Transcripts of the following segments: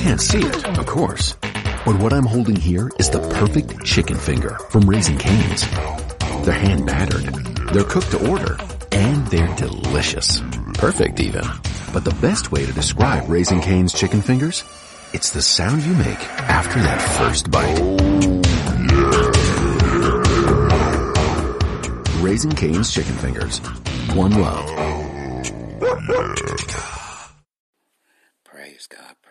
can't see it, of course. But what I'm holding here is the perfect chicken finger from Raising Cane's. They're hand battered, they're cooked to order, and they're delicious. Perfect even. But the best way to describe Raising Cane's chicken fingers? It's the sound you make after that first bite. Raising Cane's chicken fingers. One love. Praise God,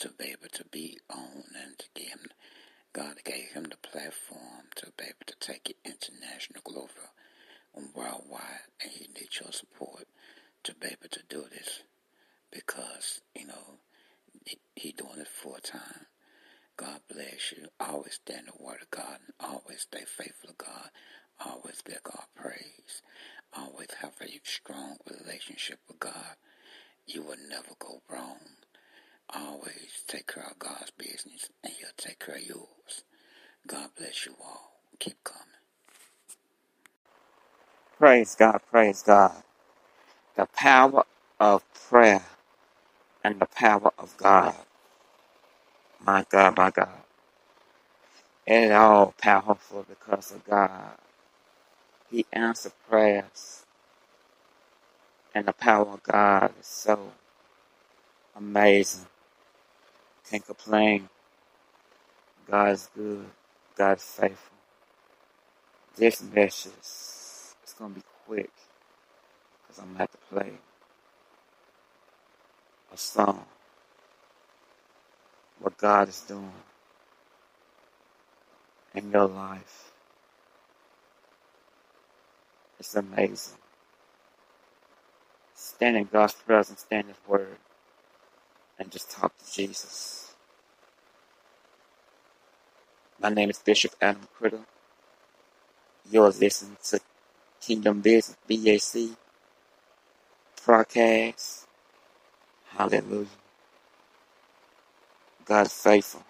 to be able to be on and to give him, God gave him the platform to be able to take it international global and worldwide and he needs your support to be able to do this because, you know, he, doing it full time. God bless you. Always stand the word of God and always stay faithful to God. Always give God praise. Always have a strong relationship with God. You will never go wrong. Always take care of God's business and He'll take care of yours. God bless you all. Keep coming. Praise God, praise God. The power of prayer and the power of God. My God, my God. It is all powerful because of God. He answered prayers. And the power of God is so amazing. Can't complain. God's good. God's faithful. This message is going to be quick because I'm going to have to play a song. What God is doing in your life. It's amazing. Stand in God's presence, stand His Word, and just talk to Jesus. My name is Bishop Adam Criddle. You're listening to Kingdom Business BAC broadcast. Hallelujah. God faithful.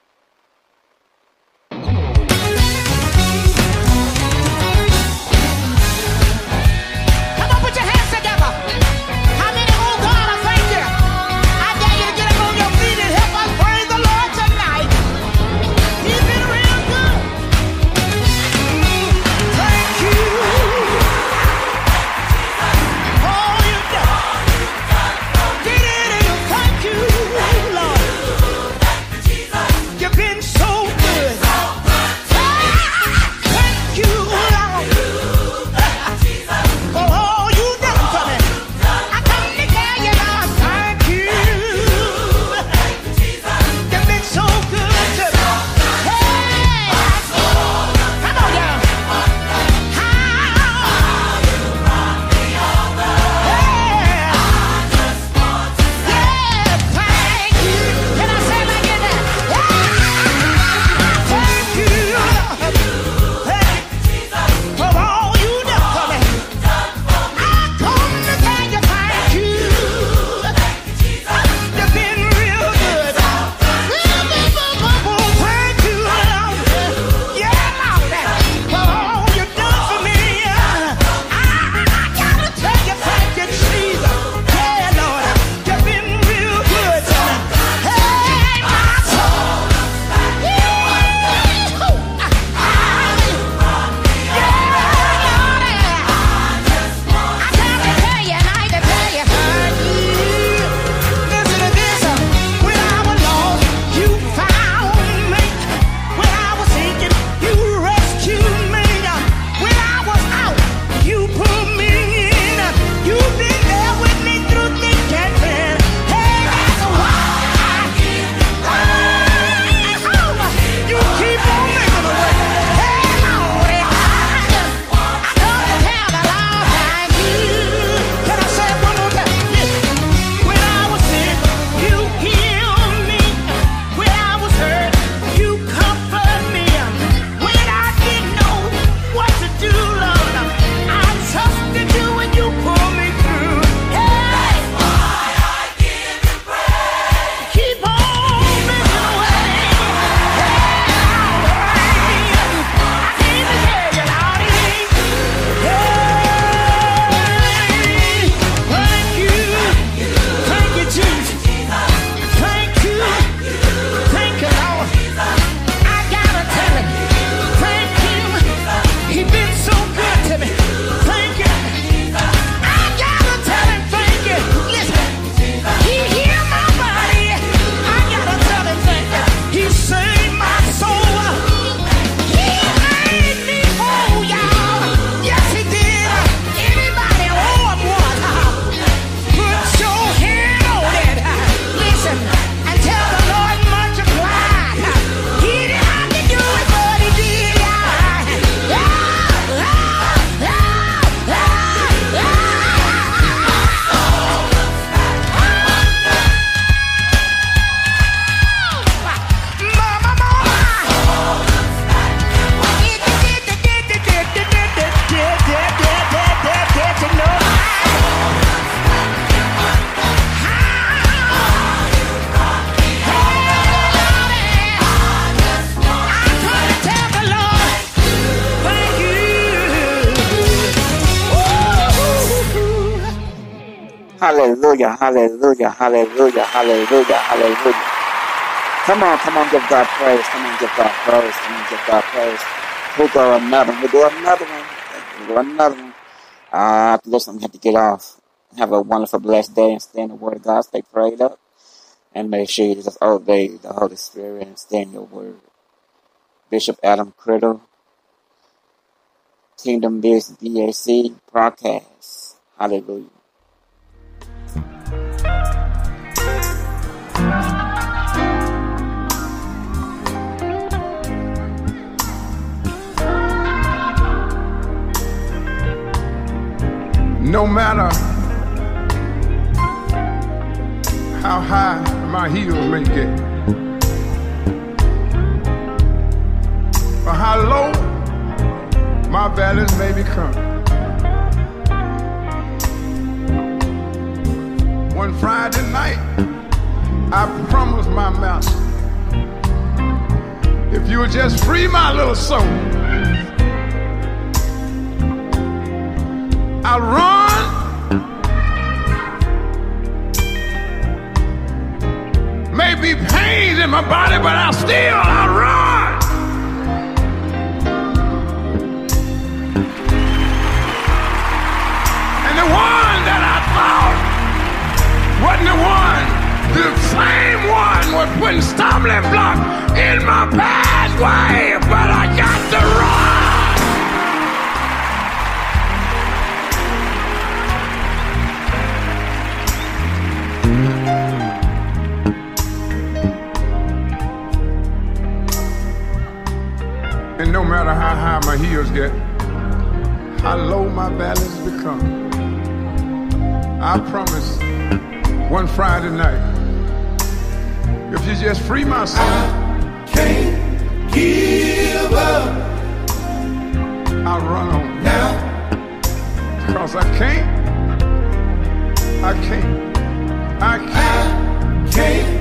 Hallelujah, hallelujah, hallelujah, hallelujah, hallelujah. Come on, come on, give God praise. Come on, give God praise. Come on, give God praise. We'll go another one. We'll do another one. We'll do another one. Uh, I'm going have to get off. Have a wonderful, blessed day and stay in the Word of God. Stay prayed up. And make sure you just obey the Holy Spirit and stay in your Word. Bishop Adam Criddle, Kingdom Business BAC broadcast. Hallelujah. No matter how high my heels may get, or how low my valleys may become. One Friday night, I promised my master, if you would just free my little soul, I'll run. Maybe pains in my body, but I'll still I'll run. And the one that I thought wasn't the one, the same one was putting stumbling blocks in my pathway, but I got get, how low my valleys become, I promise one Friday night, if you just free my soul, I Can't give up. I'll run on. now. Cause I can't, I can't, I can't, Can't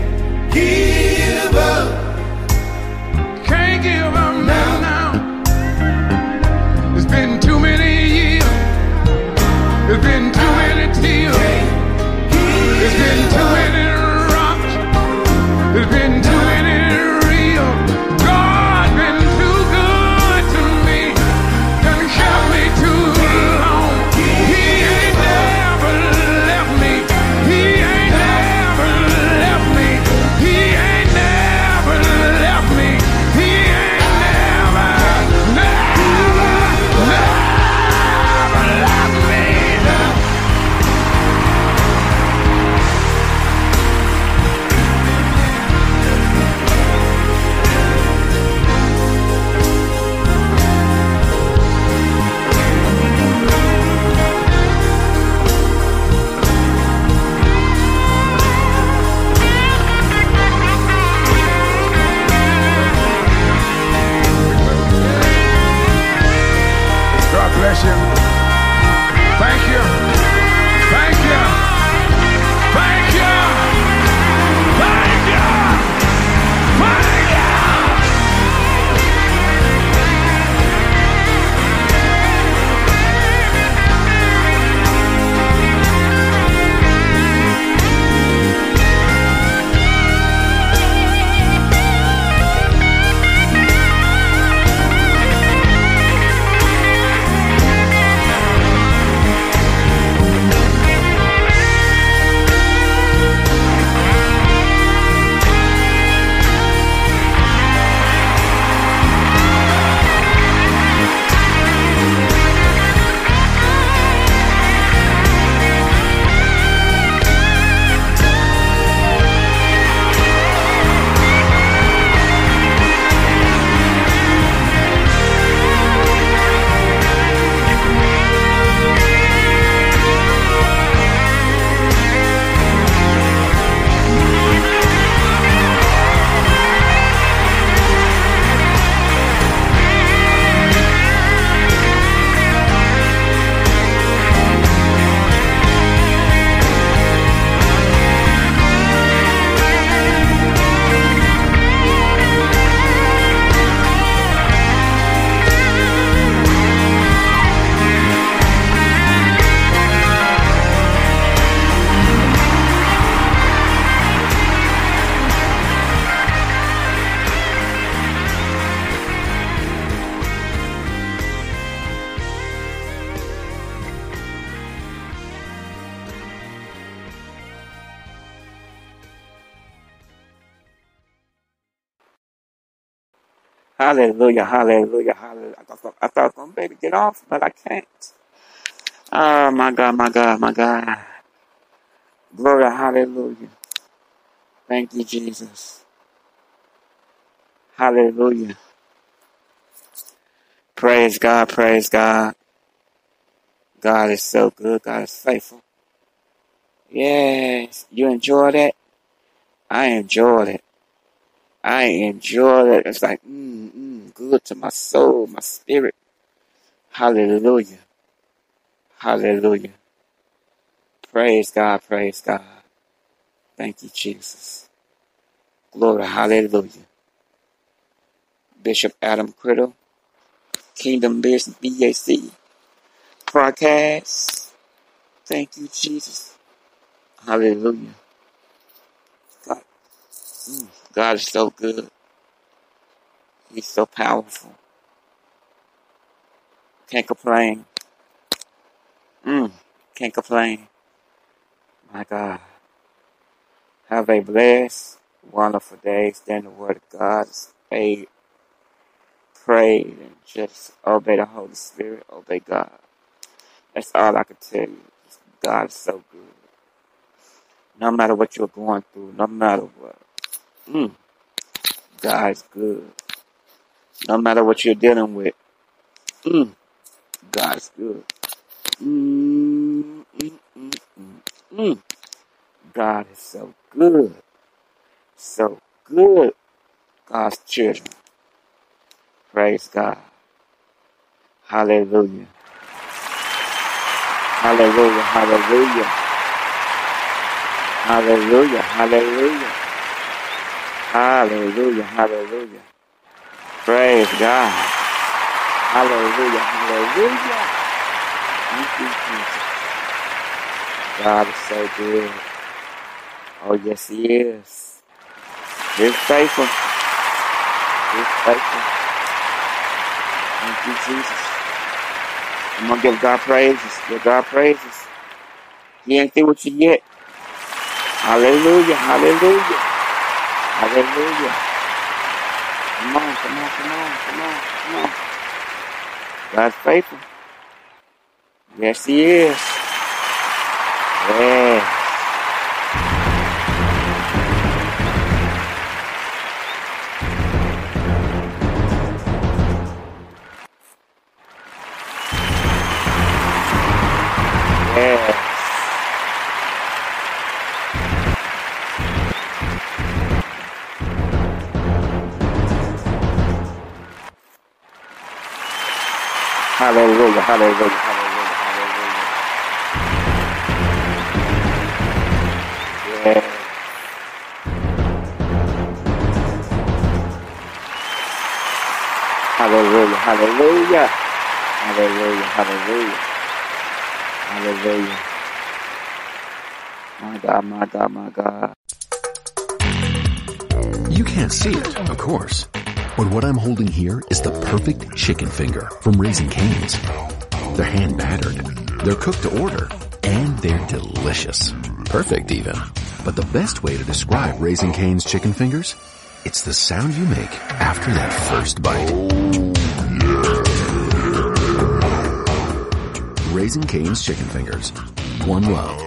Hallelujah, hallelujah, hallelujah. I thought, I thought I was going to be able to get off, but I can't. Oh, my God, my God, my God. Glory, hallelujah. Thank you, Jesus. Hallelujah. Praise God, praise God. God is so good. God is faithful. Yes. You enjoy that? I enjoyed it. I enjoyed it. It's like, mm, mm, good to my soul, my spirit. Hallelujah. Hallelujah. Praise God, praise God. Thank you, Jesus. Glory, hallelujah. Bishop Adam Criddle, Kingdom BAC broadcast. Thank you, Jesus. Hallelujah. God, mm, God is so good. He's so powerful. Can't complain. Mm, can't complain. My God. Have a blessed, wonderful day. Stand the word of God. Stay prayed and just obey the Holy Spirit. Obey God. That's all I can tell you. God is so good. No matter what you're going through, no matter what. Mm, God is good. No matter what you're dealing with. Mm, God is good. Mm, mm. God is so good. So good. God's children. Praise God. Hallelujah. Hallelujah. Hallelujah. Hallelujah. Hallelujah. Hallelujah. Hallelujah. Praise God. Hallelujah. Hallelujah. Thank you, Jesus. God is so good. Oh, yes, He is. He's faithful. He's faithful. Thank you, Jesus. I'm going to give God praises. Give God praises. He ain't through with you yet. Hallelujah. Hallelujah. Hallelujah. Come on, come on, come on, come on, come on. God's faithful. Yes, He is. Yeah. Hallelujah. Hallelujah. Hallelujah. Hallelujah. Yes. Hallelujah. Hallelujah. Hallelujah. Hallelujah. Hallelujah. My God, my God, my God. You can't see it, of course. But what I'm holding here is the perfect chicken finger from Raising Cane's. They're hand battered, they're cooked to order, and they're delicious. Perfect even. But the best way to describe Raising Cane's chicken fingers? It's the sound you make after that first bite. Raising Cane's chicken fingers. One love.